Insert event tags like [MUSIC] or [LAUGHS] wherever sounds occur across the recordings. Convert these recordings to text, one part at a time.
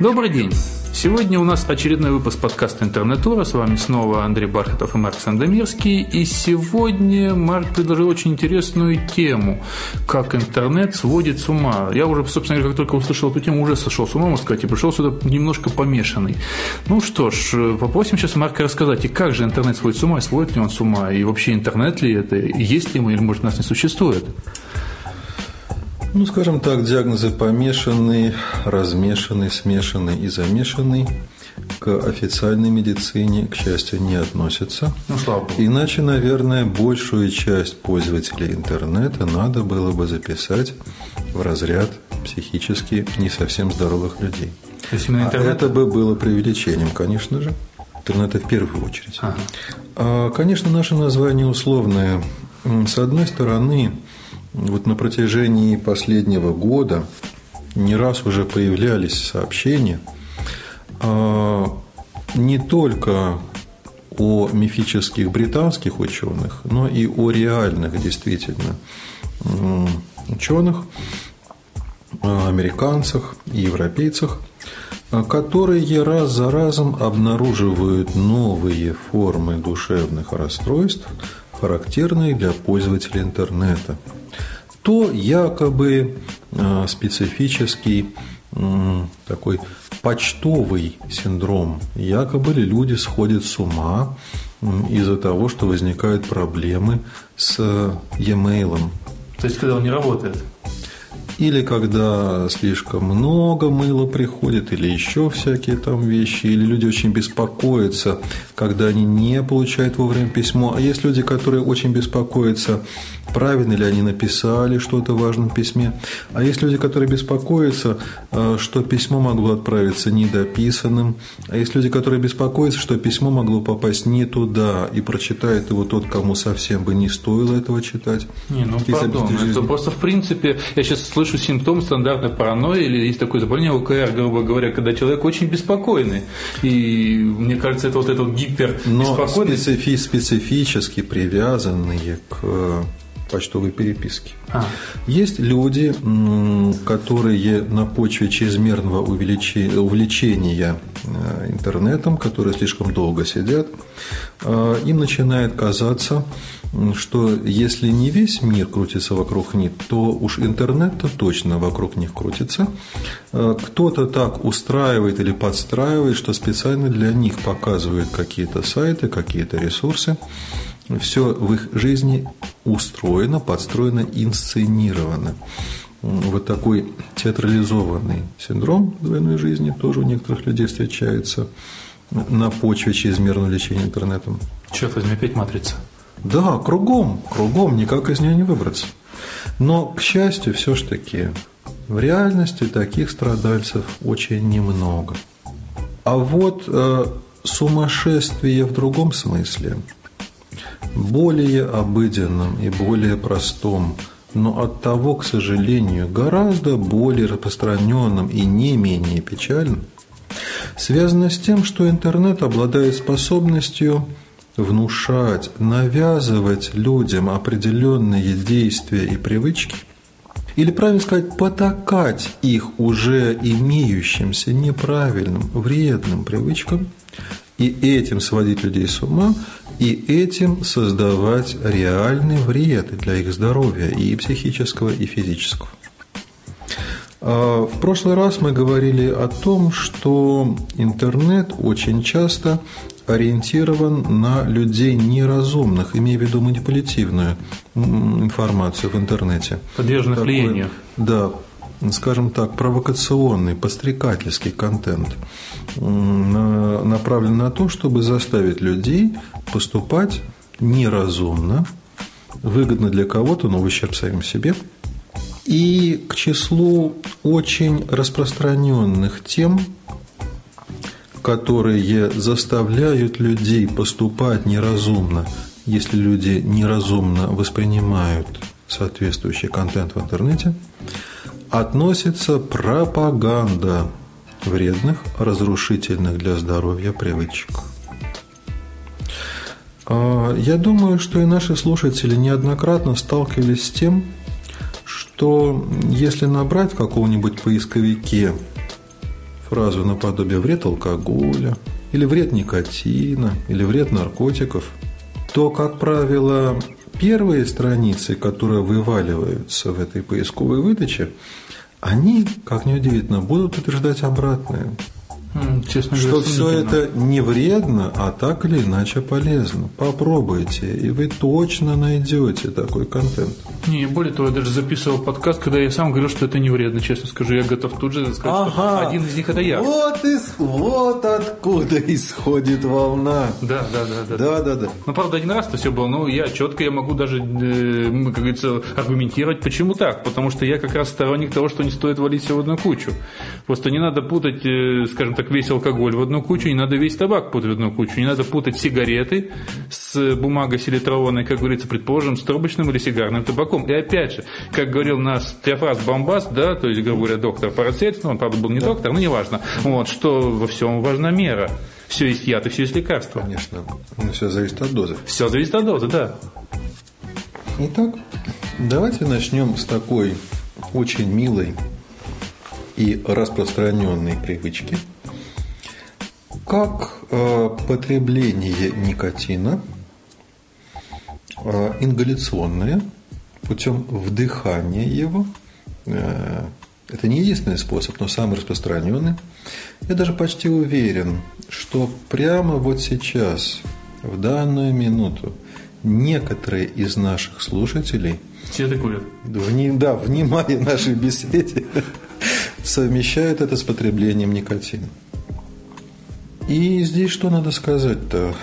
Добрый день! Сегодня у нас очередной выпуск подкаста «Интернетура». С вами снова Андрей Бархатов и Марк Сандомирский. И сегодня Марк предложил очень интересную тему «Как интернет сводит с ума». Я уже, собственно говоря, как только услышал эту тему, уже сошел с ума, можно сказать, и пришел сюда немножко помешанный. Ну что ж, попросим сейчас Марка рассказать, и как же интернет сводит с ума, и сводит ли он с ума, и вообще интернет ли это, есть ли мы, или, может, нас не существует. Ну, скажем так, диагнозы помешанный, размешанный, смешанный и замешанный к официальной медицине, к счастью, не относятся. Ну, слава богу. Иначе, наверное, большую часть пользователей интернета надо было бы записать в разряд психически не совсем здоровых людей. То есть А интернет? это бы было преувеличением, конечно же. Интернета в первую очередь. Ага. А, Конечно, наше название условное. С одной стороны, вот на протяжении последнего года не раз уже появлялись сообщения а, не только о мифических британских ученых, но и о реальных действительно ученых, а, американцах и европейцах, а, которые раз за разом обнаруживают новые формы душевных расстройств, характерные для пользователей интернета. То якобы а, специфический такой почтовый синдром. Якобы люди сходят с ума из-за того, что возникают проблемы с э, e-mail, То есть, когда он не работает. Или когда слишком много мыла приходит, или еще всякие там вещи, или люди очень беспокоятся, когда они не получают вовремя письмо. А есть люди, которые очень беспокоятся, правильно ли они написали что-то в важном письме. А есть люди, которые беспокоятся, э, что письмо могло отправиться недописанным. А есть люди, которые беспокоятся, что письмо могло попасть не туда, и прочитает его тот, кому совсем бы не стоило этого читать. Не, ну Какие пардон, это жизни. просто в принципе, я сейчас слышу симптом стандартной паранойи, или есть такое заболевание ОКР, грубо говоря, когда человек очень беспокойный. И мне кажется, это вот эта вот Но гипербеспокойность. специфи- специфически привязанные к э, почтовой переписке. А, Есть люди, которые на почве чрезмерного увлечения э, интернетом, которые слишком долго сидят, э, им начинает казаться, что если не весь мир крутится вокруг них, то уж интернет-то точно вокруг них крутится. Э, Кто-то так устраивает или подстраивает, что специально для них показывают какие-то сайты, какие-то ресурсы. Все в их жизни устроено, подстроено, инсценировано. Вот такой театрализованный синдром двойной жизни тоже у некоторых людей встречается на почве чрезмерного лечения интернетом. черт возьми, опять матрица. Да, кругом, кругом, никак из нее не выбраться. Но, к счастью, все ж таки в реальности таких страдальцев очень немного. А вот э, сумасшествие в другом смысле, более обыденном и более простом, но от того, к сожалению, гораздо более распространенным и не менее печальным, связано с тем, что интернет обладает способностью внушать, навязывать людям определенные действия и привычки, или, правильно сказать, потакать их уже имеющимся неправильным, вредным привычкам, и этим сводить людей с ума, и этим создавать реальный вред для их здоровья и психического, и физического. А, В прошлый раз мы говорили о том, что интернет очень часто ориентирован на людей неразумных, имея в виду манипулятивную информацию в интернете. Подверженных Такой, влиянию. Да, скажем так, провокационный, подстрекательский контент направлен на то, чтобы заставить людей поступать неразумно, выгодно для кого-то, но в ущерб самим себе. И к числу очень распространенных тем, которые заставляют людей поступать неразумно, если люди неразумно воспринимают соответствующий контент в интернете, относится пропаганда вредных, разрушительных для здоровья привычек. А, Я думаю, что и наши слушатели неоднократно сталкивались с тем, что если набрать в каком-нибудь поисковике фразу наподобие «вред алкоголя», или «вред никотина», или «вред наркотиков», то, как правило, первые страницы, которые вываливаются в этой поисковой выдаче, они, как ни удивительно, будут утверждать обратное. Честно что говоря, все это не вредно, а так или иначе полезно. Попробуйте, и вы точно найдете такой контент. Не, более того, я даже записывал подкаст, когда я сам говорил, что это не вредно, честно скажу. Я готов тут же сказать, ага. что один из них это я. Вот, из, вот откуда исходит волна. Да, да, да. Да, да, да. да. Ну, правда, один раз-то все было, но я четко, я могу даже, э, как говорится, аргументировать, почему так. Потому что я как раз сторонник того, что не стоит валить все в одну кучу. Просто не надо путать, э, скажем так, весь алкоголь в одну кучу, не надо весь табак путать в одну кучу, не надо путать сигареты с бумагой селитронной, как говорится, предположим, с трубочным или сигарным табаком. И опять же, как говорил наш Теофраз Бомбас, да, то есть, грубо говоря, доктор Парацельс, ну, он, правда, был не да. доктор, но неважно, вот, что во всем важна мера. Все есть яд и все есть лекарство. Конечно. Но все зависит от дозы. Все зависит от дозы, да. Итак, давайте начнем с такой очень милой и распространенной привычки – как э, потребление никотина э, ингаляционное путем вдыхания его э, это не единственный способ, но самый распространенный. Я даже почти уверен, что прямо вот сейчас, в данную минуту, некоторые из наших слушателей все это курят. Да, внимание нашей беседе [LAUGHS] совмещают это с потреблением никотина. И здесь что надо сказать-то?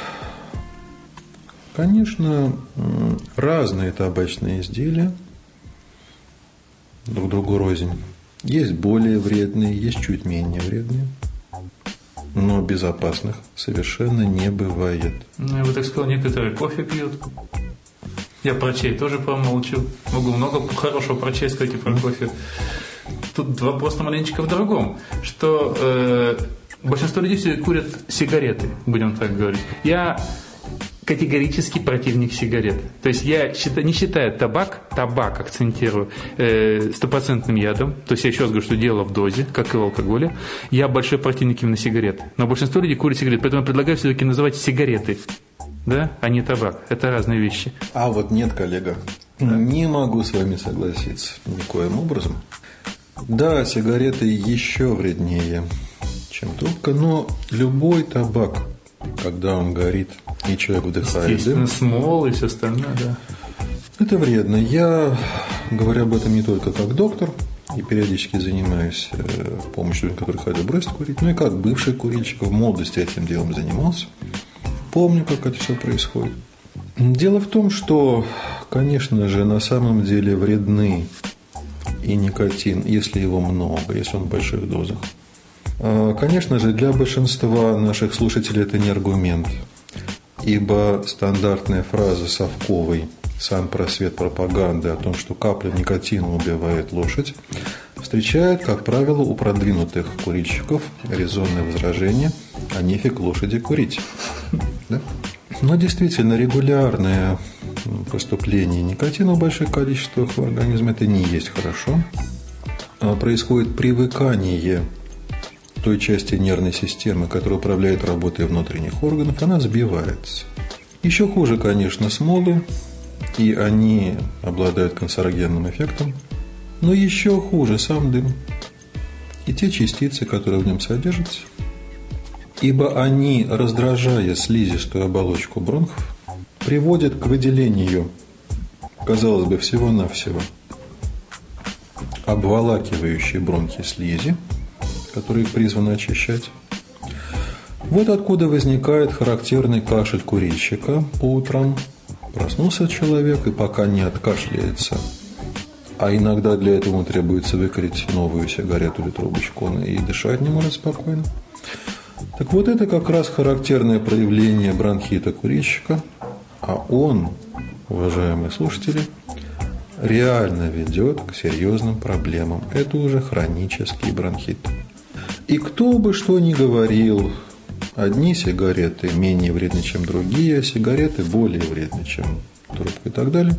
Конечно, разные табачные изделия друг другу рознь. Есть более вредные, есть чуть менее вредные. Но безопасных совершенно не бывает. Ну, я бы так сказал, некоторые кофе пьют. Я про чай тоже промолчу. Могу много хорошего про чай сказать и про кофе. Тут вопрос на маленечко в другом. Что э, большинство людей все курят сигареты, будем так говорить. Я категорически противник сигарет. То есть я считаю, не считаю табак, табак акцентирую, э, стопроцентным ядом. То есть я еще раз говорю, что дело в дозе, как и в алкоголе. Я большой противник именно сигарет. Но большинство людей курят сигареты. Поэтому я предлагаю все-таки называть сигареты. Да, а не табак. Это разные вещи. А вот нет, коллега. Да. Не могу с вами согласиться никоим образом. Да, сигареты еще вреднее чем трубка, но любой табак, когда он горит, и человек вдыхает дым... смол и все остальное, да. Это вредно. Я говорю об этом не только как доктор, и периодически занимаюсь э, помощью людям, которые хотят бросить курить, но и как бывший курильщик в молодости этим делом занимался. Помню, как это все происходит. Дело в том, что, конечно же, на самом деле вредны и никотин, если его много, если он в больших дозах. А, конечно же, для большинства наших слушателей это не аргумент, ибо стандартная фраза совковой сам просвет пропаганды о том, что капля никотина убивает лошадь, встречает, как правило, у продвинутых курильщиков резонное возражение «а нефиг лошади курить». Да? Но действительно, регулярное поступление никотина в больших количествах в организме – это не есть хорошо. А происходит привыкание той части нервной системы, которая управляет работой внутренних органов, она сбивается. Еще хуже, конечно, смолы, и они обладают канцерогенным эффектом, но еще хуже сам дым и те частицы, которые в нем содержатся, ибо они, раздражая слизистую оболочку бронхов, приводят к выделению, казалось бы, всего-навсего обволакивающей бронхи слизи, которые призваны очищать. Вот откуда возникает характерный кашель курильщика по утрам. Проснулся человек и пока не откашляется, а иногда для этого требуется выкурить новую сигарету или трубочку, он и дышать не может спокойно. Так вот это как раз характерное проявление бронхита курильщика, а он, уважаемые слушатели, реально ведет к серьезным проблемам. Это уже хронический бронхит. И кто бы что ни говорил, одни сигареты менее вредны, чем другие, а сигареты более вредны, чем трубка и так далее,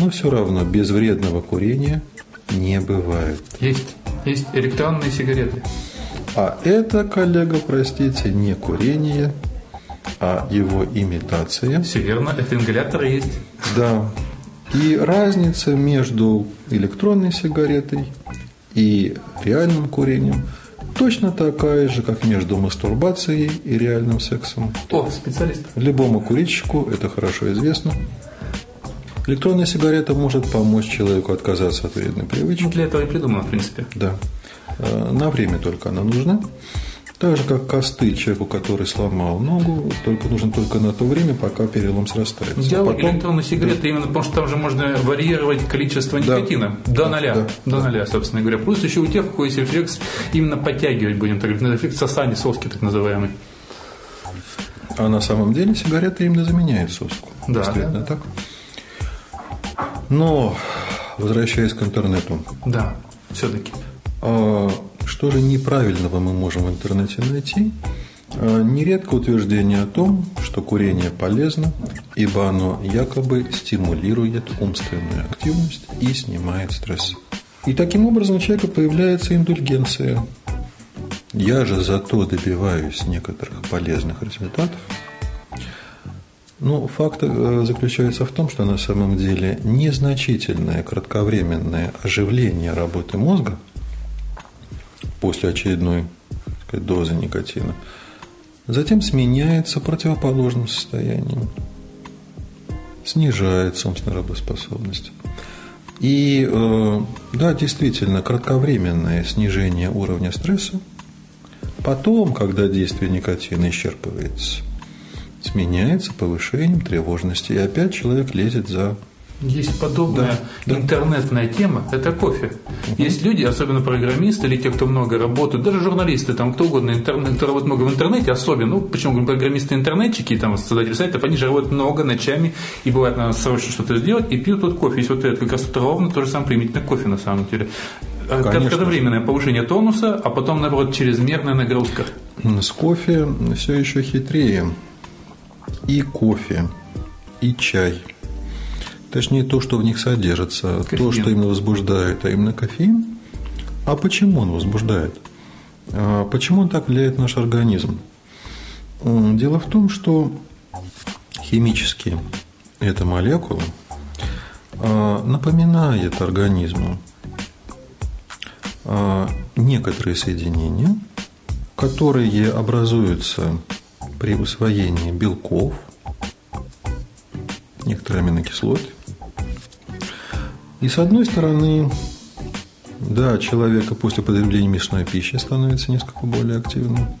но все равно безвредного курения не бывает. Есть, есть электронные сигареты. А это, коллега, простите, не курение, а его имитация. Все верно, это ингалятор есть. Да. И разница между электронной сигаретой и реальным курением точно такая же, как между мастурбацией и реальным сексом. О, специалист. Любому курильщику это хорошо известно. Электронная сигарета может помочь человеку отказаться от вредной привычки. Ну, для этого и придумано, в принципе. Да. Э, на время только она нужна. Так же, как косты человеку, который сломал ногу, только нужно только на то время, пока перелом срастается. Дело а потом... электронной сигареты да. именно потому, что там же можно варьировать количество никотина да. до ноля. Да. До ноля, собственно говоря. Плюс еще у тех, у кого есть рефлекс, именно подтягивать, будем так говорить, рефлекс сосания, соски так называемый. А на самом деле сигарета именно заменяет соску. Да. Действительно да. так. Но, возвращаясь к интернету. Да, все-таки. А, что же неправильного мы можем в интернете найти? А, нередко утверждение о том, что курение полезно, ибо оно якобы стимулирует умственную активность и снимает стресс. И таким образом у человека появляется индульгенция. Я же зато добиваюсь некоторых полезных результатов, ну, факт э, заключается в том, что на самом деле незначительное кратковременное оживление работы мозга после очередной сказать, дозы никотина затем сменяется противоположным состоянием, снижается умственная работоспособность. И э, да, действительно, кратковременное снижение уровня стресса, потом, когда действие никотина исчерпывается, сменяется повышением тревожности. И опять человек лезет за есть подобная да, интернетная да. тема, это кофе. Угу. Есть люди, особенно программисты или те, кто много работают, даже журналисты, там кто угодно, интернет, кто работает много в интернете, особенно, ну, почему говорим, программисты интернетчики, там, создатели сайтов, они же работают много ночами, и бывает, надо срочно что-то сделать, и пьют вот кофе. Есть вот это, как раз это ровно то же самое применительно кофе на самом деле. Кратковременное повышение тонуса, а потом, наоборот, чрезмерная нагрузка. С кофе все еще хитрее и кофе, и чай. Точнее, то, что в них содержится, кофеин. то, что именно возбуждает, а именно кофеин. А почему он возбуждает? А почему он так влияет на наш организм? Дело в том, что химически эта молекула а, напоминает организму а, некоторые соединения, которые образуются при усвоении белков, некоторые аминокислоты. И с одной стороны, да, человека после потребления мясной пищи становится несколько более активным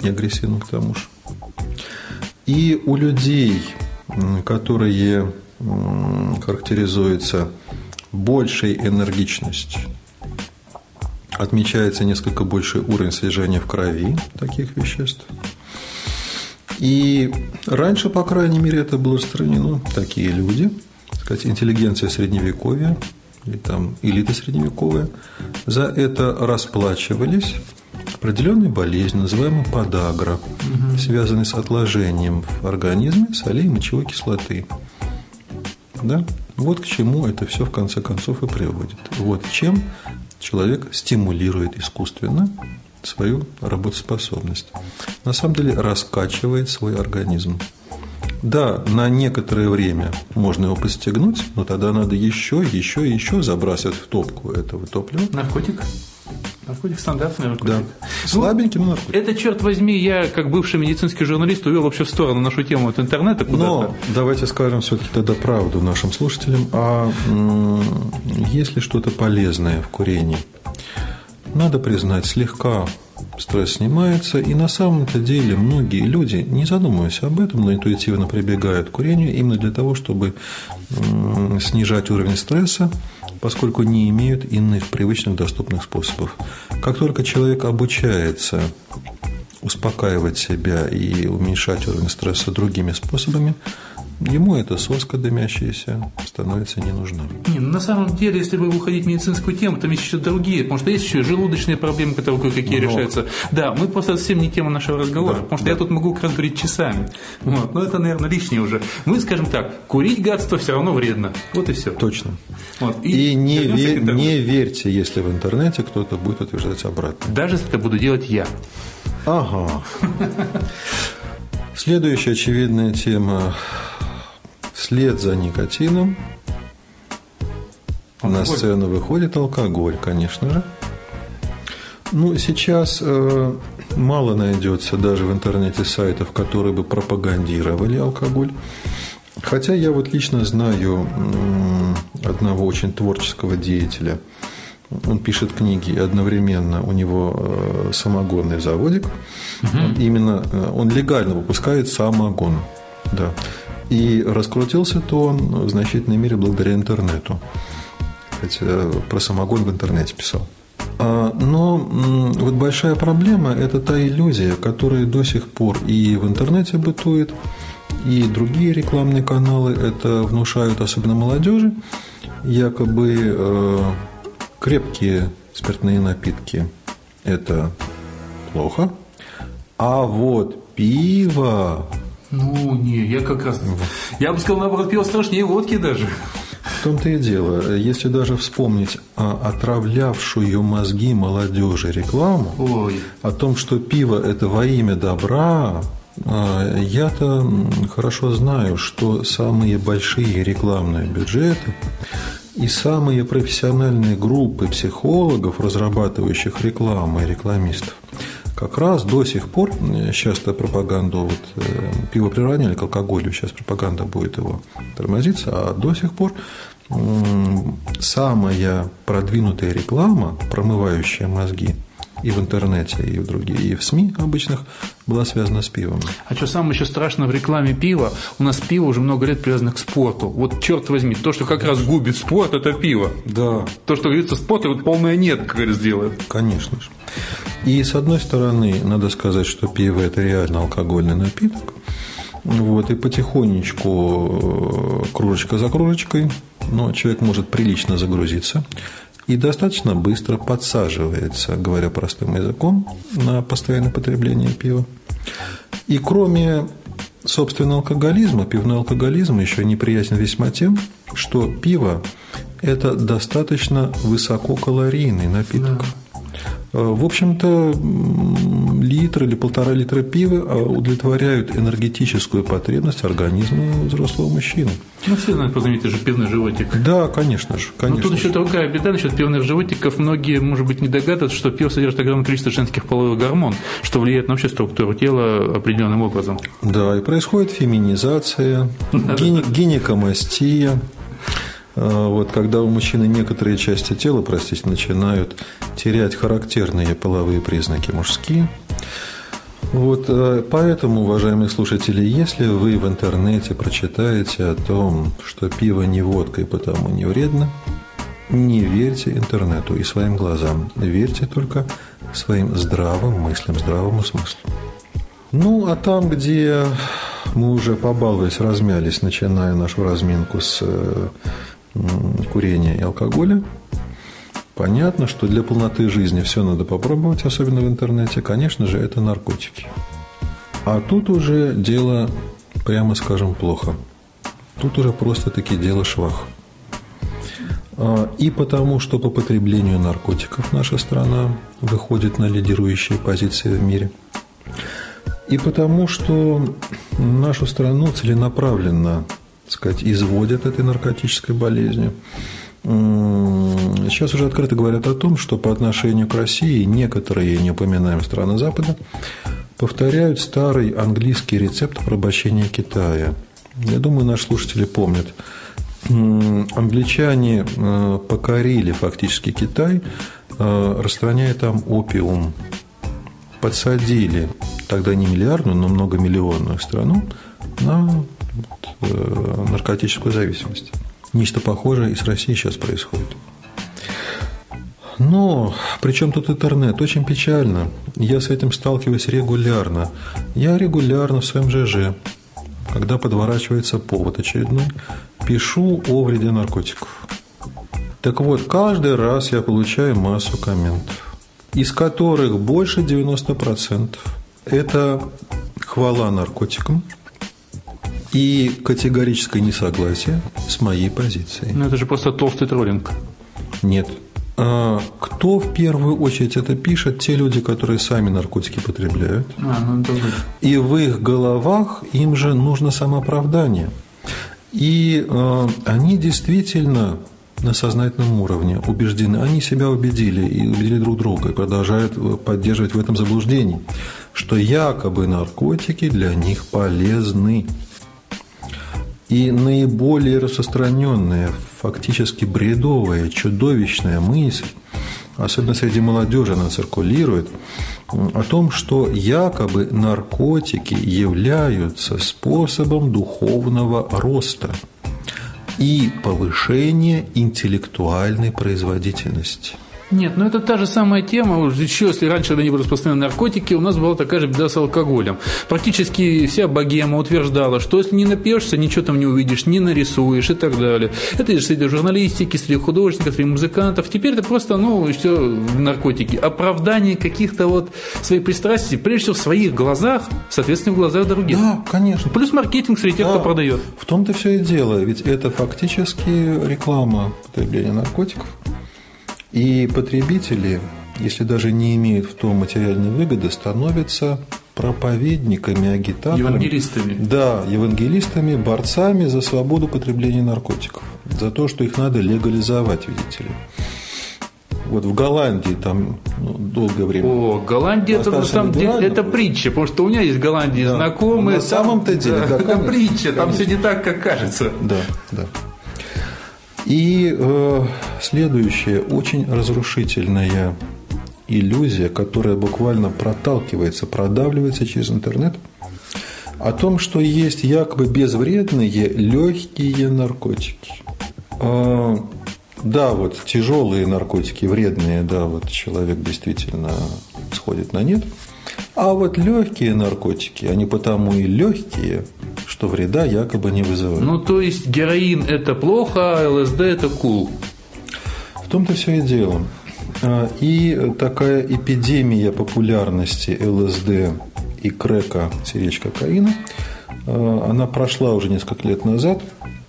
и агрессивным к тому же. И у людей, которые характеризуются большей энергичностью, отмечается несколько больший уровень содержания в крови таких веществ – и раньше, по крайней мере, это было распространено. Такие люди, сказать, интеллигенция средневековья или там элита средневековая, за это расплачивались определенной болезнью, называемой подагра, угу. связанной с отложением в организме солей и мочевой кислоты. Да? Вот к чему это все в конце концов и приводит. Вот чем человек стимулирует искусственно свою работоспособность. На самом деле раскачивает свой организм. Да, на некоторое время можно его подстегнуть, но тогда надо еще, еще и еще забрасывать в топку этого топлива. Наркотик? Наркотик стандартный наркотик. Да. Ну, Слабенький, но наркотик. Это, черт возьми, я, как бывший медицинский журналист, увел вообще в сторону нашу тему от интернета куда-то. Но давайте скажем все-таки тогда правду нашим слушателям. А есть ли что-то полезное в курении? надо признать, слегка стресс снимается, и на самом-то деле многие люди, не задумываясь об этом, но интуитивно прибегают к курению именно для того, чтобы снижать уровень стресса, поскольку не имеют иных привычных доступных способов. Как только человек обучается успокаивать себя и уменьшать уровень стресса другими способами, ему эта соска дымящаяся становится не нужна. Не, ну, на самом деле, если бы уходить в медицинскую тему, там есть еще другие, потому что есть еще желудочные проблемы, которые кое-какие Но... решаются. Да, мы просто совсем не тема нашего разговора, да, потому что да. я тут могу как раз говорить часами. Вот. Но это, наверное, лишнее уже. Мы скажем так, курить гадство все равно вредно. Вот и все. Точно. Вот. И, и не, ве- не верьте, если в интернете кто-то будет утверждать обратно. Даже если это буду делать я. Ага. [LAUGHS] Следующая очевидная тема. Вслед за никотином алкоголь. на сцену выходит алкоголь, конечно же. Ну, сейчас э, мало найдется даже в интернете сайтов, которые бы пропагандировали алкоголь. Хотя я вот лично знаю одного очень творческого деятеля. Он пишет книги, и одновременно у него э, самогонный заводик. Угу. Он именно э, он легально выпускает самогон. Да. И раскрутился-то он в значительной мере благодаря интернету. Хотя про самогон в интернете писал. А, но вот большая проблема – это та иллюзия, которая до сих пор и в интернете бытует, и другие рекламные каналы это внушают, особенно молодежи, якобы э, крепкие спиртные напитки – это плохо, а вот пиво ну, не, я как раз... Я бы сказал, наоборот, пиво страшнее водки даже. В том-то и дело. Если даже вспомнить отравлявшую мозги молодежи рекламу Ой. о том, что пиво – это во имя добра, а, я-то хорошо знаю, что самые большие рекламные бюджеты и самые профессиональные группы психологов, разрабатывающих рекламу и рекламистов, как раз до сих пор, сейчас-то пропаганду вот, э, пиво приравняли к алкоголю, сейчас пропаганда будет его тормозиться, а до сих пор самая продвинутая реклама, промывающая мозги, и в интернете, и в другие, и в СМИ обычных, была связана с пивом. А что самое еще страшно в рекламе пива, у нас пиво уже много лет привязано к спорту. Вот черт возьми, то, что как раз губит спорт, это пиво. Да. То, что говорится спорт, это вот полное нет, как говорится, делает. Конечно же. И с одной стороны, надо сказать, что пиво это реально алкогольный напиток. Вот, и потихонечку, э, кружечка за кружечкой, но человек может прилично загрузиться и достаточно быстро подсаживается, говоря простым языком, на постоянное потребление пива. И кроме собственно алкоголизма, пивной алкоголизм еще неприятен весьма тем, что пиво – это достаточно высококалорийный напиток. Да. Э, в общем-то, литр или полтора литра пива а, удовлетворяют энергетическую потребность организма взрослого мужчины. Ну, все знают, позовите же пивный животик. Да, конечно же. Конечно Но тут еще другая беда насчет пивных животиков. Многие, может быть, не догадываются, что пиво содержит огромное количество женских половых гормон, что влияет на общую структуру тела определенным образом. Да, и происходит феминизация, гинекомастия. А, вот, когда у мужчины некоторые части тела, простите, начинают терять характерные половые признаки мужские. Вот, а, поэтому, уважаемые слушатели, если вы в интернете прочитаете о том, что пиво не водка и потому не вредно, не верьте интернету и своим глазам. Верьте только своим здравым мыслям, здравому смыслу. Ну, а там, где мы уже побаловались, размялись, начиная нашу разминку с э, курения и алкоголя. Понятно, что для полноты жизни все надо попробовать, особенно в интернете. Конечно же, это наркотики. А тут уже дело, прямо скажем, плохо. Тут уже просто-таки дело швах. А, и потому, что по потреблению наркотиков наша страна выходит на лидирующие позиции в мире. И потому, что нашу страну целенаправленно сказать, изводят этой наркотической болезнью. Сейчас уже открыто говорят о том, что по отношению к России некоторые, не упоминаем страны Запада, повторяют старый английский рецепт порабощения Китая. Я думаю, наши слушатели помнят. Англичане э, покорили фактически Китай, э, распространяя там опиум. Подсадили тогда не миллиардную, но многомиллионную страну на наркотическую зависимость. Нечто похожее и с Россией сейчас происходит. Но причем тут интернет? Очень печально. Я с этим сталкиваюсь регулярно. Я регулярно в своем ЖЖ когда подворачивается повод очередной, пишу о вреде наркотиков. Так вот, каждый раз я получаю массу комментов, из которых больше 90% это хвала наркотикам и категорическое несогласие с моей позицией. Ну, это же просто толстый троллинг. Нет. А кто в первую очередь это пишет? Те люди, которые сами наркотики потребляют. А, ну, и в их головах им же нужно самооправдание. И э, они действительно на сознательном уровне убеждены, они себя убедили и убедили друг друга и продолжают поддерживать в этом заблуждении, что якобы наркотики для них полезны. И наиболее распространенная, фактически бредовая, чудовищная мысль, особенно среди молодежи она циркулирует, о том, что якобы наркотики являются способом духовного роста и повышения интеллектуальной производительности – нет, ну это та же самая тема. Еще если раньше, не были распространены наркотики, у нас была такая же беда с алкоголем. Практически вся богема утверждала, что если не напьешься, ничего там не увидишь, не нарисуешь и так далее. Это и среди журналистики, среди художников, среди музыкантов. Теперь это просто, ну, все наркотики. Оправдание каких-то вот своих пристрастий, прежде всего в своих глазах, соответственно, в глазах других. Да, конечно. Плюс маркетинг среди тех, да, кто продает. В том-то все и дело. Ведь это фактически реклама потребления наркотиков. И потребители, если даже не имеют в том материальной выгоды, становятся проповедниками, агитаторами. Евангелистами. Да, евангелистами, борцами за свободу потребления наркотиков. За то, что их надо легализовать, видите ли. Вот в Голландии там ну, долгое время. О, Голландия это на самом деле это притча, потому что у меня есть в Голландии да. знакомые. На самом-то деле, да, это [LAUGHS] притча, там все не так, как кажется. Да, да. И э, следующая очень разрушительная иллюзия, которая буквально проталкивается, продавливается через интернет, о том, что есть якобы безвредные легкие наркотики. Э, да, вот тяжелые наркотики, вредные, да, вот человек действительно сходит на нет. А вот легкие наркотики, они потому и легкие, что вреда якобы не вызывают. Ну, то есть героин это плохо, а ЛСД это кул. В том-то все и дело. А, и такая эпидемия популярности ЛСД и крека, сиречь кокаина, а, она прошла уже несколько лет назад.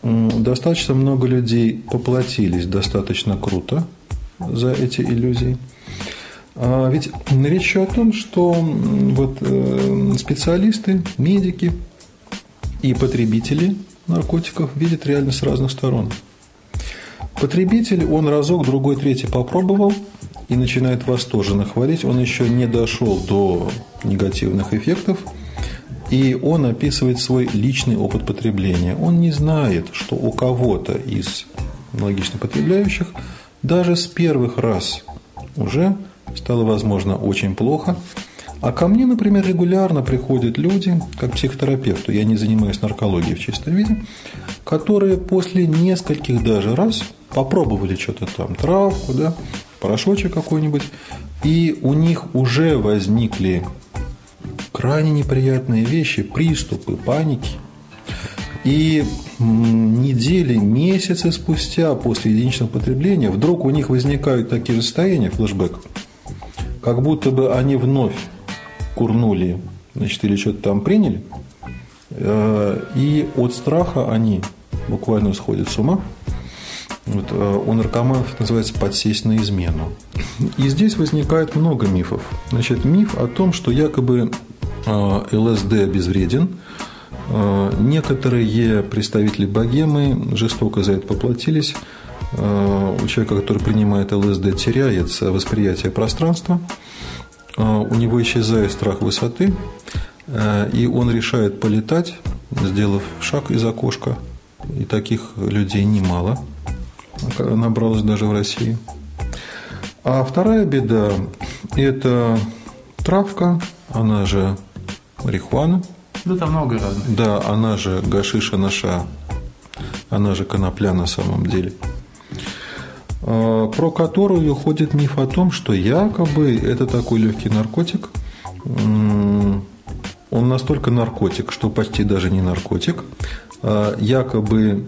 Достаточно много людей поплатились достаточно круто за эти иллюзии. А ведь речь еще о том, что вот э, специалисты, медики, и потребители наркотиков видят реальность с разных сторон. Потребитель, он разок, другой, третий попробовал и начинает восторженно хвалить. Он еще не дошел до негативных эффектов, и он описывает свой личный опыт потребления. Он не знает, что у кого-то из аналогично потребляющих даже с первых раз уже стало, возможно, очень плохо, а ко мне, например, регулярно приходят люди, как психотерапевту, я не занимаюсь наркологией в чистом виде, которые после нескольких даже раз попробовали что-то там, травку, да, порошочек какой-нибудь, и у них уже возникли крайне неприятные вещи, приступы паники. И недели, месяцы спустя после единичного потребления вдруг у них возникают такие же состояния, флешбэк, как будто бы они вновь курнули, значит, или что-то там приняли, э, и от страха они буквально сходят с ума. Вот, э, у наркоманов это называется подсесть на измену. И здесь возникает много мифов. Значит, миф о том, что якобы э, ЛСД безвреден, Некоторые представители богемы жестоко за это поплатились. У человека, который принимает ЛСД, теряется восприятие пространства. А, у него исчезает страх высоты, э, и он решает полетать, сделав шаг из окошка. И таких людей немало набралось даже в России. А вторая беда – это травка, она же марихуана. Да, там много разных. Да, она же гашиша наша, она же конопля на самом деле – Э, про которую ходит миф о том, что якобы это такой легкий наркотик, он настолько наркотик, что почти даже не наркотик. А, якобы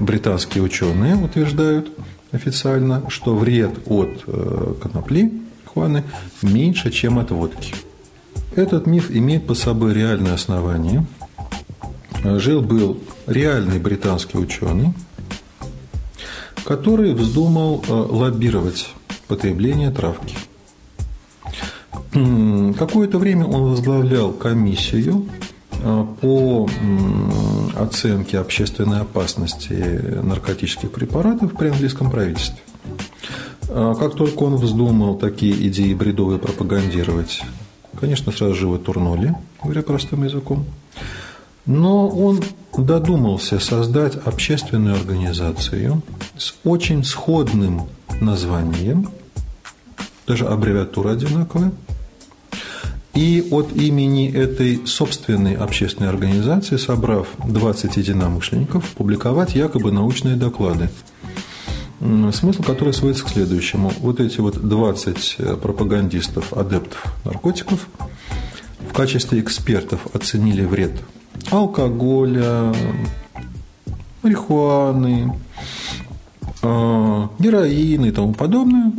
британские ученые утверждают официально, что вред от э, конопли, хуаны, меньше, чем от водки. Этот миф имеет под собой реальное основание. Жил-был реальный британский ученый, который вздумал э, лоббировать потребление травки. Какое-то время он возглавлял комиссию э, по оценке общественной опасности наркотических препаратов при английском правительстве. А как только он вздумал такие идеи бредовые пропагандировать, конечно, сразу же его турнули, говоря простым языком. Но он додумался создать общественную организацию с очень сходным названием, даже аббревиатура одинаковая, и от имени этой собственной общественной организации, собрав 20 единомышленников, публиковать якобы научные доклады. Смысл который сводится к следующему. Вот эти вот 20 э, пропагандистов, адептов наркотиков в качестве экспертов оценили вред алкоголя, марихуаны, э, героина и тому подобное.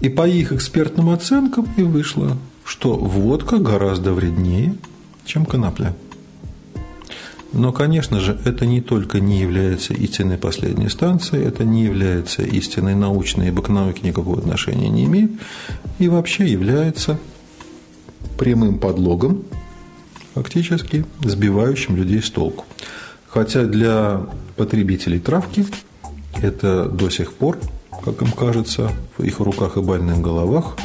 И по их экспертным оценкам и вышло, что водка гораздо вреднее, чем конопля. Но, конечно же, это не только не является истинной последней станцией, это не является истинной научной, ибо к науке никакого отношения не имеет, и вообще является прямым подлогом фактически сбивающим людей с толку. Хотя для потребителей травки это до сих пор, как им кажется, в их руках и больных головах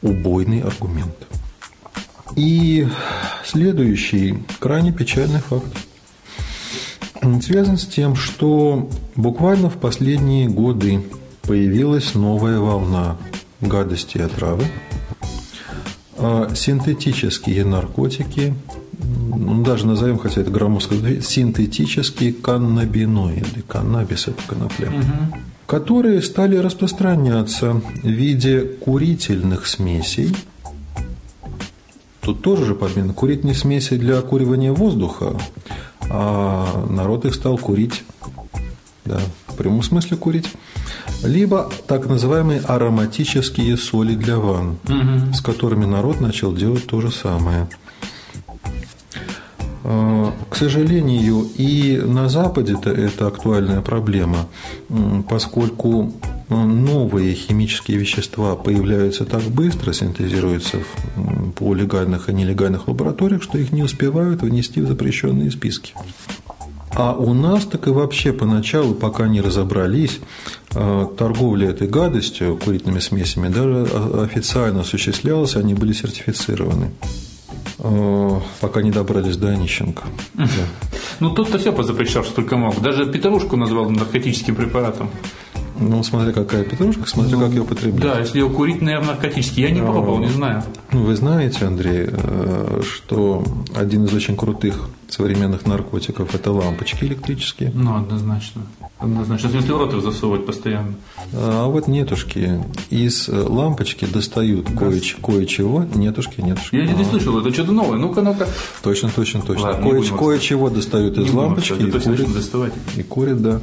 убойный аргумент. И следующий крайне печальный факт связан с тем, что буквально в последние годы появилась новая волна гадости и отравы. А синтетические наркотики ну, даже назовем, хотя это громоздко, синтетические каннабиноиды, каннабис – это конопля, угу. которые стали распространяться в виде курительных смесей. Тут тоже же подмена. Курительные смеси для окуривания воздуха, а народ их стал курить, да, в прямом смысле курить, либо так называемые ароматические соли для ванн, угу. с которыми народ начал делать то же самое – к сожалению, и на Западе-то это актуальная проблема, поскольку э, новые химические вещества появляются так быстро, синтезируются по легальных и нелегальных лабораториях, что их не успевают внести в запрещенные списки. А у нас так и вообще поначалу, пока не разобрались, э, торговля этой гадостью, курительными смесями, даже официально осуществлялась, они были сертифицированы. Э, пока не добрались до Онищенко. Да. Ну, тот-то все позапрещал, что только мог. Даже петрушку назвал наркотическим препаратом. Ну, смотря какая петрушка, смотря ну, как ее употреблять. Да, если ее курить, наверное, наркотический. Я не Но, пробовал, не знаю. Ну, вы знаете, Андрей, э, что один из очень крутых современных наркотиков – это лампочки электрические. Ну, однозначно. Однозначно. В смысле, рот их засовывать постоянно. А вот нетушки. Из лампочки достают кое- кое-чего. Нетушки, нетушки. Я не слышал, это что-то новое. Ну-ка, ну-ка. Точно, точно, точно. Кое-чего достают из лампочки и курят. Доставать. И курят, да.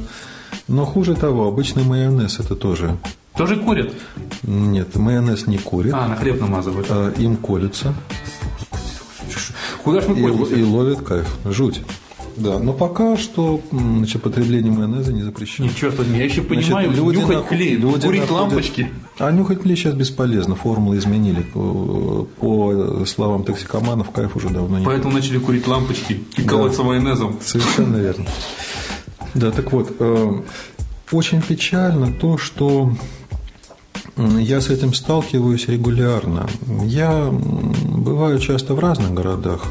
Но хуже того, обычный майонез это тоже. Тоже курят? Нет, майонез не курит. А, на хлеб намазывают. А, им колются. Куда ж мы и, и ловят кайф. Жуть. Да, но пока что значит, потребление майонеза не запрещено. Ничего себе, я еще понимаю, значит, люди нюхать клей, люди курить находят... лампочки. А нюхать клей сейчас бесполезно, формулы изменили. По словам токсикоманов, кайф уже давно нет. Поэтому начали курить лампочки и да. колоться майонезом. Совершенно верно. Да, так вот, э, очень печально то, что я с этим сталкиваюсь регулярно. Я бываю часто в разных городах.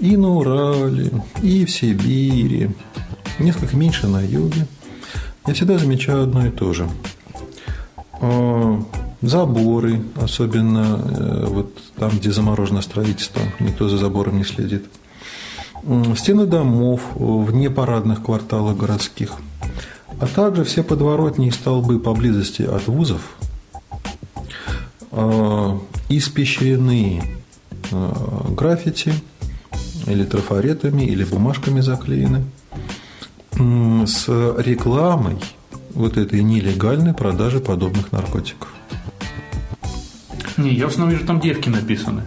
И на Урале, и в Сибири, несколько меньше на юге. Я всегда замечаю одно и то же. Э, заборы, особенно э, вот там, где заморожено строительство, никто за забором не следит – стены домов в непарадных кварталах городских, а также все подворотни и столбы поблизости от вузов а, испещрены граффити, или трафаретами, или бумажками заклеены, с рекламой вот этой нелегальной продажи подобных наркотиков. Не, я в основном вижу, там девки написаны.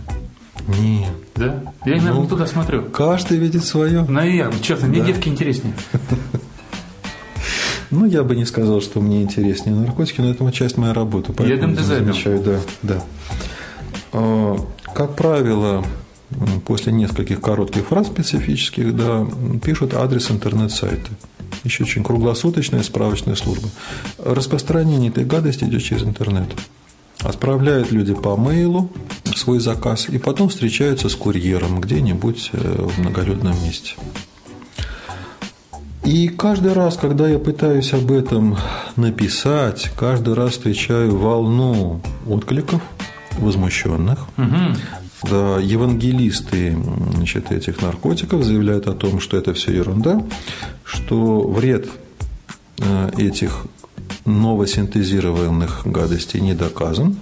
Нет. Да? Я, наверное, ну, туда смотрю. Каждый видит свое. Наверное, честно, мне Да. девки интереснее. [LAUGHS] Ну, я бы не сказал, что мне интереснее наркотики, но это часть моей работы. поэтому Я дизайнер. замечаю, да, да. А, Как правило, после нескольких коротких фраз специфических, да, пишут адрес интернет-сайта. Еще очень круглосуточная справочная служба. Распространение этой гадости идет через интернет. Отправляют люди по мейлу свой заказ и потом встречаются с курьером где-нибудь э, в многолюдном месте. И каждый раз, когда я пытаюсь об этом написать, каждый раз встречаю волну откликов возмущенных. Да, евангелисты значит, этих наркотиков заявляют о том, что это все ерунда, что вред э, этих новосинтезированных гадостей не доказан,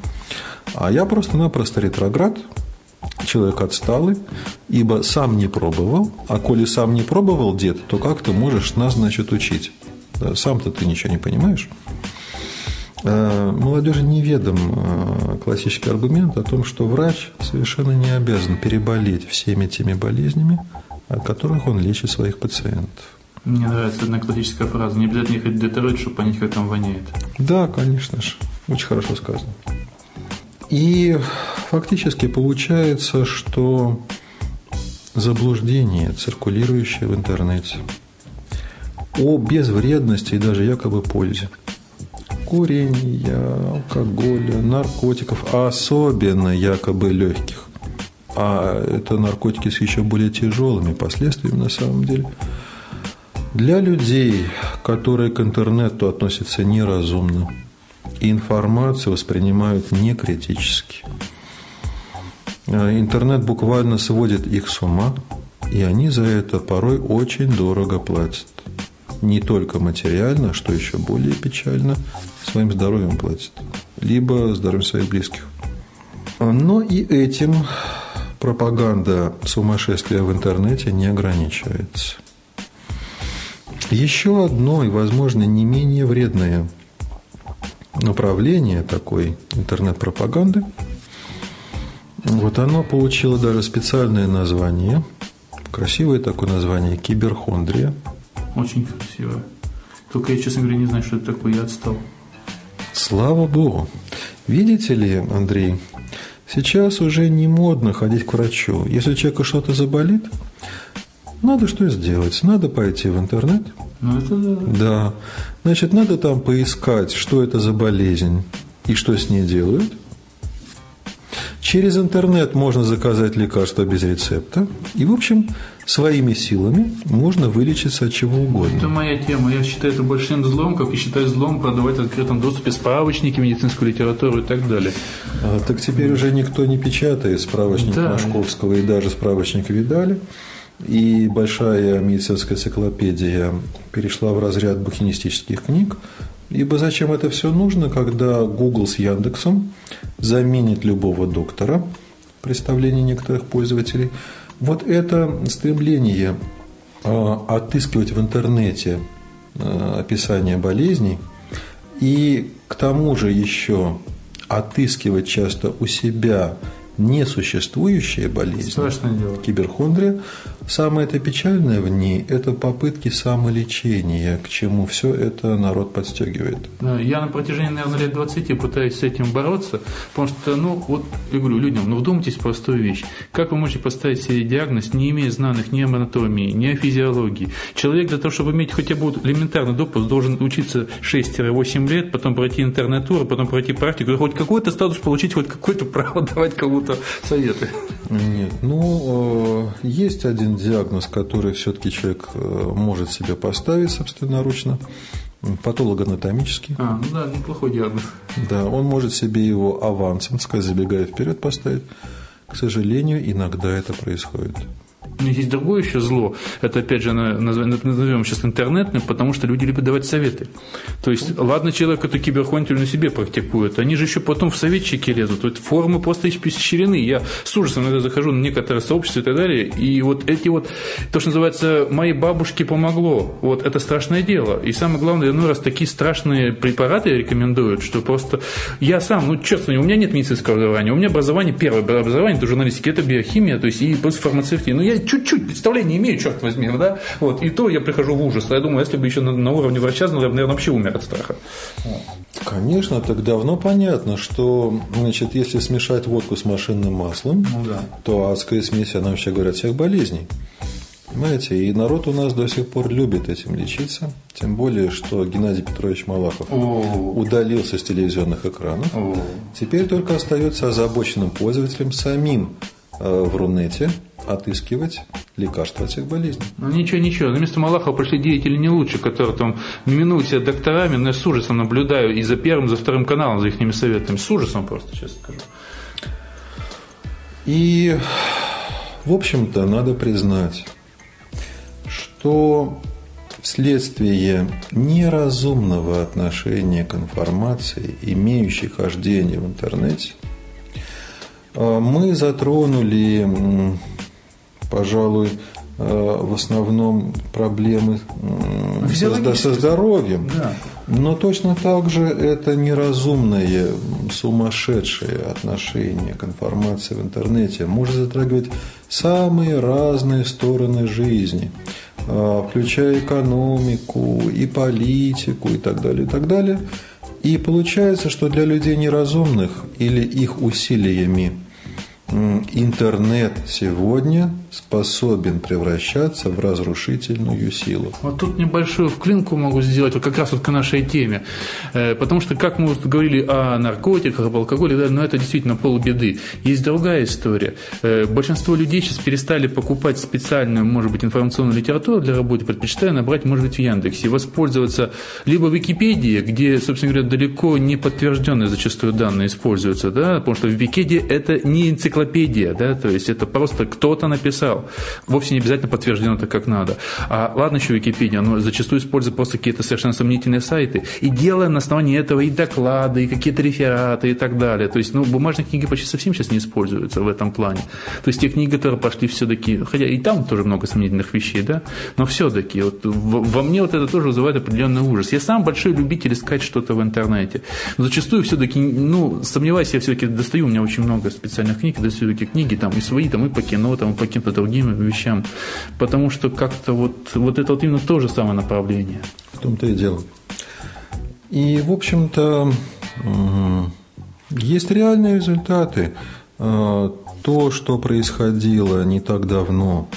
а я просто-напросто ретроград, человек отсталый, ибо сам не пробовал, а коли сам не пробовал, дед, то как ты можешь нас, значит, учить? Да, сам-то ты ничего не понимаешь. Э, Молодежи неведом э, классический аргумент о том, что врач совершенно не обязан переболеть всеми теми болезнями, от которых он лечит своих пациентов. Мне нравится одна классическая фраза. Не обязательно ехать в Детройт, чтобы понять, как там воняет. Да, конечно же. Очень хорошо сказано. И фактически получается, что заблуждение, циркулирующее в интернете, о безвредности и даже якобы пользе курения, алкоголя, наркотиков, особенно якобы легких. А это наркотики с еще более тяжелыми последствиями на самом деле. Для людей, которые к интернету относятся неразумно, и информацию воспринимают некритически. А Интернет буквально сводит их с ума, и они за это порой очень дорого платят. Не только материально, что еще более печально, своим здоровьем платят, либо здоровьем своих близких. Но и этим пропаганда сумасшествия в интернете не ограничивается. Еще одно и, возможно, не менее вредное направление такой интернет-пропаганды, вот оно получило даже специальное название, красивое такое название «Киберхондрия». Очень красиво. Только я, честно говоря, не знаю, что это такое. Я отстал. Слава Богу. Видите ли, Андрей, сейчас уже не модно ходить к врачу. Если у человека что-то заболит, надо что сделать? Надо пойти в интернет. Ну, это да. Да. Значит, надо там поискать, что это за болезнь и что с ней делают. Через интернет можно заказать лекарства без рецепта. И, в общем, своими силами можно вылечиться от чего Это угодно. моя тема. Я считаю это большим злом, как и считаю злом продавать в открытом доступе справочники, медицинскую литературу и так далее. А, Так теперь уже никто не печатает справочник Да. Машковского и даже справочник Видали. И большая медицинская энциклопедия перешла в разряд букинистических книг. Ибо зачем это все нужно, когда Google с Яндексом заменит любого доктора в представлении некоторых пользователей? Вот это стремление а, отыскивать в интернете а, описание болезней и к тому же еще отыскивать часто у себя несуществующие болезни. Страшное дело. Киберхондрия. Самое это печальное в ней – это попытки самолечения, к чему все это народ подстегивает. Да, Я на протяжении, наверное, лет 20 пытаюсь с этим бороться, потому что, ну, вот, я говорю людям, ну, вдумайтесь в простую вещь. Как вы можете поставить себе диагноз, не имея знаных ни об анатомии, ни о физиологии? Человек для того, чтобы иметь хотя бы элементарный допуск, должен учиться 6-8 лет, потом пройти интернет-тур, потом пройти практику, хоть какой-то статус получить, хоть какое-то право давать кому-то советы. Нет, ну, э, есть один диагноз, который все-таки человек э, может себе поставить собственноручно, патологоанатомический. А, ну да, неплохой диагноз. Да, он может себе его авансом, сказать, забегая вперед, поставить. К сожалению, иногда это происходит. Есть другое еще зло. Это, опять же, назовем сейчас интернетным, потому что люди любят давать советы. То есть, ладно, человек эту киберхонтию на себе практикует, они же еще потом в советчики лезут. Вот форумы просто испещрены. Я с ужасом иногда захожу на некоторые сообщества и так далее, и вот эти вот, то, что называется, моей бабушке помогло. Вот это страшное дело. И самое главное, ну, раз такие страшные препараты рекомендуют, что просто я сам, ну, честно, у меня нет медицинского образования, у меня образование, первое образование, это журналистика, это биохимия, то есть и после фармацевтии. Но я чуть-чуть представления имею, черт возьми, да, вот, и то я прихожу в ужас. Я думаю, если бы еще на, на уровне врача знал, я бы, наверное, вообще умер от страха. Конечно, так давно понятно, что, значит, если смешать водку с машинным маслом, ну, да. то адская смесь, она вообще говорят, всех болезней. Понимаете, и народ у нас до сих пор любит этим лечиться, тем более, что Геннадий Петрович Малахов О-о-о. удалился с телевизионных экранов. О-о-о. Теперь только остается озабоченным пользователям самим э, в Рунете отыскивать лекарства от всех болезней. Ну ничего, ничего. На место Малахова пришли деятели не лучше, которые там минуют себя докторами, но я с ужасом наблюдаю и за первым, за вторым каналом, за их советами. С ужасом просто, честно скажу. И, в общем-то, надо признать, что вследствие неразумного отношения к информации, имеющей хождение в интернете, э, мы затронули пожалуй, э, в основном проблемы со, со здоровьем. Да. Но точно так же это неразумное, сумасшедшее отношение к информации в интернете может затрагивать самые разные стороны жизни, э, включая экономику и политику и так далее, и так далее. И получается, что для людей неразумных или их усилиями интернет сегодня способен превращаться в разрушительную силу. Вот тут небольшую вклинку могу сделать, вот как раз вот к нашей теме. Э, потому что, как мы говорили о наркотиках, об алкоголе, да, но это действительно полбеды. Есть другая история. Э, большинство людей сейчас перестали покупать специальную, может быть, информационную литературу для работы, предпочитая набрать, может быть, в Яндексе, воспользоваться либо в Википедии, где, собственно говоря, далеко не подтвержденные зачастую данные используются, да, потому что в Википедии это не энциклопедия, да, то есть это просто кто-то написал. Вовсе не обязательно подтверждено так, как надо. А ладно еще Википедия, но зачастую использует просто какие-то совершенно сомнительные сайты. И делая на основании этого и доклады, и какие-то рефераты и так далее. То есть, ну, бумажные книги почти совсем сейчас не используются в этом плане. То есть, те книги, которые пошли все-таки, хотя и там тоже много сомнительных вещей, да, но все-таки вот во мне вот это тоже вызывает определенный ужас. Я сам большой любитель искать что-то в интернете. Но зачастую все-таки, ну, сомневаюсь, я все-таки достаю, у меня очень много специальных книг, все-таки книги там и свои, там и по кино, там и по каким-то другим вещам. Потому что как-то вот, вот это вот именно то же самое направление. В том-то и дело. И, в общем-то, есть реальные результаты. А, то, что происходило не так давно,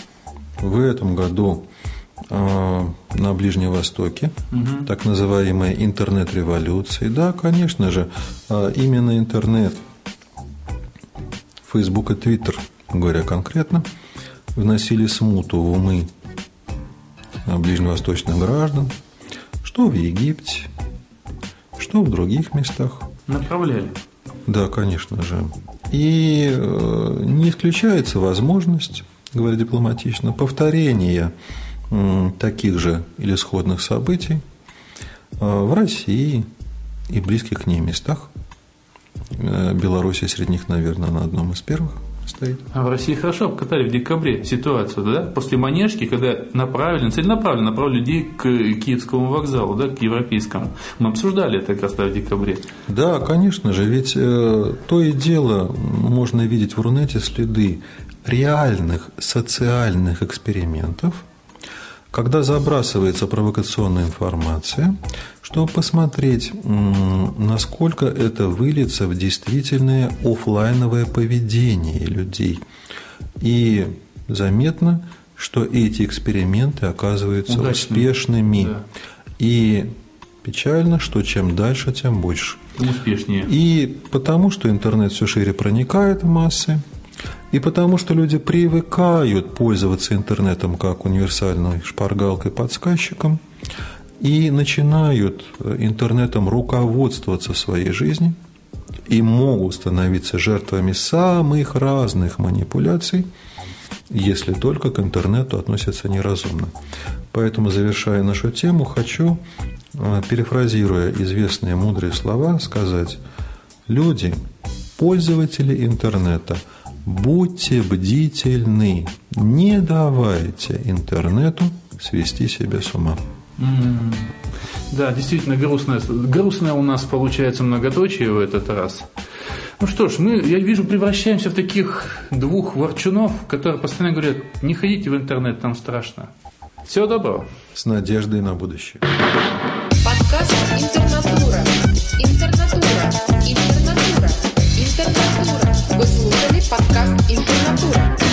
в этом году а, на Ближнем Востоке, угу. так называемая интернет-революция. Да, конечно же, а, именно интернет, Facebook и Twitter, говоря конкретно, вносили смуту в умы ближневосточных граждан, что в Египте, что в других местах. Направляли. Да, конечно же. И э, не исключается возможность, говоря дипломатично, повторения таких же или сходных событий э, в России и близких к ней местах. Э, Белоруссия среди них, наверное, на одном из первых стоит. А в России хорошо обкатали в декабре ситуацию, да? После Манежки, когда направили, целенаправленно направили людей к Киевскому вокзалу, да, к европейскому. Мы обсуждали это как раз в декабре. Да, конечно же, ведь э, то и дело можно видеть в Рунете следы реальных социальных экспериментов, когда забрасывается провокационная информация, чтобы посмотреть, насколько это выльется в действительное офлайновое поведение людей. И заметно, что эти эксперименты оказываются Удачными. успешными. Да. И печально, что чем дальше, тем больше. Успешнее. И потому, что интернет все шире проникает в массы, и потому что люди привыкают пользоваться интернетом как универсальной шпаргалкой-подсказчиком – и начинают э, интернетом руководствоваться в своей жизни и могут становиться жертвами самых разных манипуляций, если только к интернету относятся неразумно. Поэтому, завершая нашу тему, хочу, э, перефразируя известные мудрые слова, сказать, люди, пользователи интернета, будьте бдительны, не давайте интернету свести себя с ума. Да, действительно грустное, грустное у нас получается многоточие в этот раз. Ну что ж, мы, я вижу, превращаемся в таких двух ворчунов, которые постоянно говорят, не ходите в интернет, там страшно. Всего доброго. С надеждой на будущее. Подкаст «Интернатура». Интернатура. Интернатура. Интернатура. Вы слушали подкаст «Интернатура».